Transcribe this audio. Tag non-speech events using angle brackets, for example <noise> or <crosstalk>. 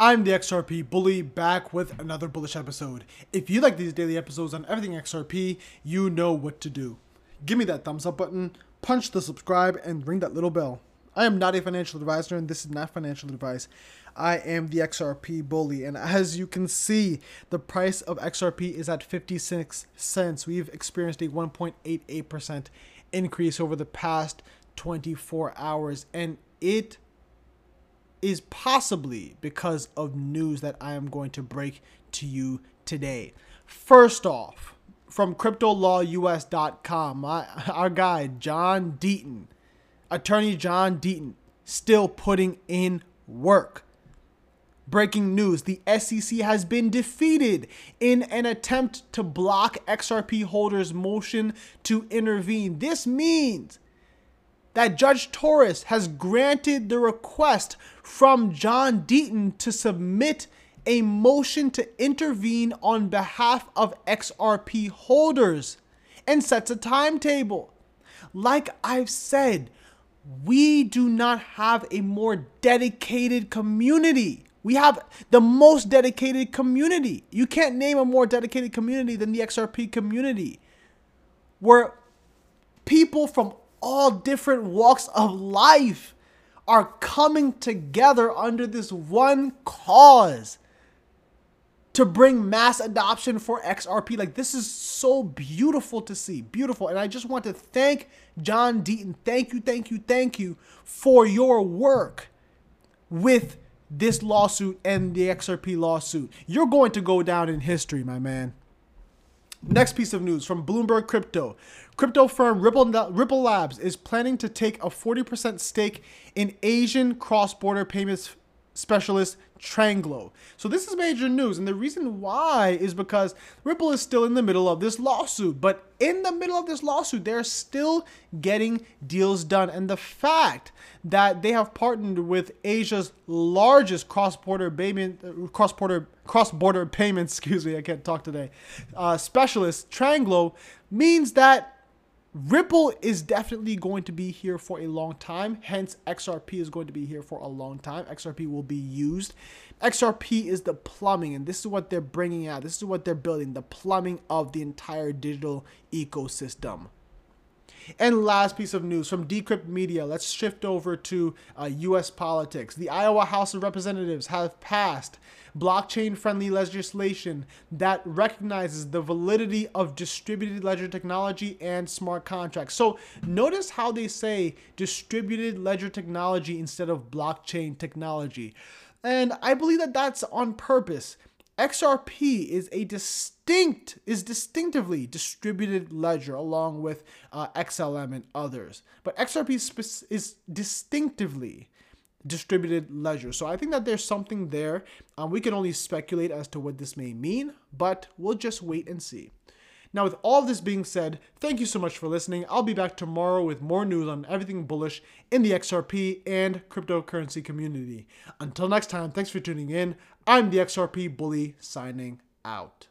I'm the XRP Bully back with another bullish episode. If you like these daily episodes on everything XRP, you know what to do. Give me that thumbs up button, punch the subscribe, and ring that little bell. I am not a financial advisor, and this is not financial advice. I am the XRP Bully, and as you can see, the price of XRP is at 56 cents. We've experienced a 1.88% increase over the past 24 hours, and it is possibly because of news that I am going to break to you today. First off, from CryptoLawUS.com, my, our guy, John Deaton, attorney John Deaton, still putting in work. Breaking news the SEC has been defeated in an attempt to block XRP holders' motion to intervene. This means that Judge Torres has granted the request from John Deaton to submit a motion to intervene on behalf of XRP holders and sets a timetable. Like I've said, we do not have a more dedicated community. We have the most dedicated community. You can't name a more dedicated community than the XRP community, where people from all different walks of life are coming together under this one cause to bring mass adoption for XRP. Like, this is so beautiful to see. Beautiful. And I just want to thank John Deaton. Thank you, thank you, thank you for your work with this lawsuit and the XRP lawsuit. You're going to go down in history, my man. Next piece of news from Bloomberg Crypto. Crypto firm Ripple, Ripple Labs is planning to take a 40% stake in Asian cross border payments specialist Tranglo. So this is major news, and the reason why is because Ripple is still in the middle of this lawsuit. But in the middle of this lawsuit, they're still getting deals done, and the fact that they have partnered with Asia's largest cross-border payment, cross-border cross-border payments, <laughs> excuse me, I can't talk today, uh, specialist Tranglo means that Ripple is definitely going to be here for a long time. Hence, XRP is going to be here for a long time. XRP will be used. XRP is the plumbing, and this is what they're bringing out. This is what they're building the plumbing of the entire digital ecosystem. And last piece of news from Decrypt Media. Let's shift over to uh, U.S. politics. The Iowa House of Representatives have passed blockchain-friendly legislation that recognizes the validity of distributed ledger technology and smart contracts. So notice how they say distributed ledger technology instead of blockchain technology. And I believe that that's on purpose. XRP is a distinct is distinctively distributed ledger along with uh, XLM and others, but XRP is, is distinctively distributed ledger. So I think that there's something there. Um, we can only speculate as to what this may mean, but we'll just wait and see. Now, with all this being said, thank you so much for listening. I'll be back tomorrow with more news on everything bullish in the XRP and cryptocurrency community. Until next time, thanks for tuning in. I'm the XRP Bully signing out.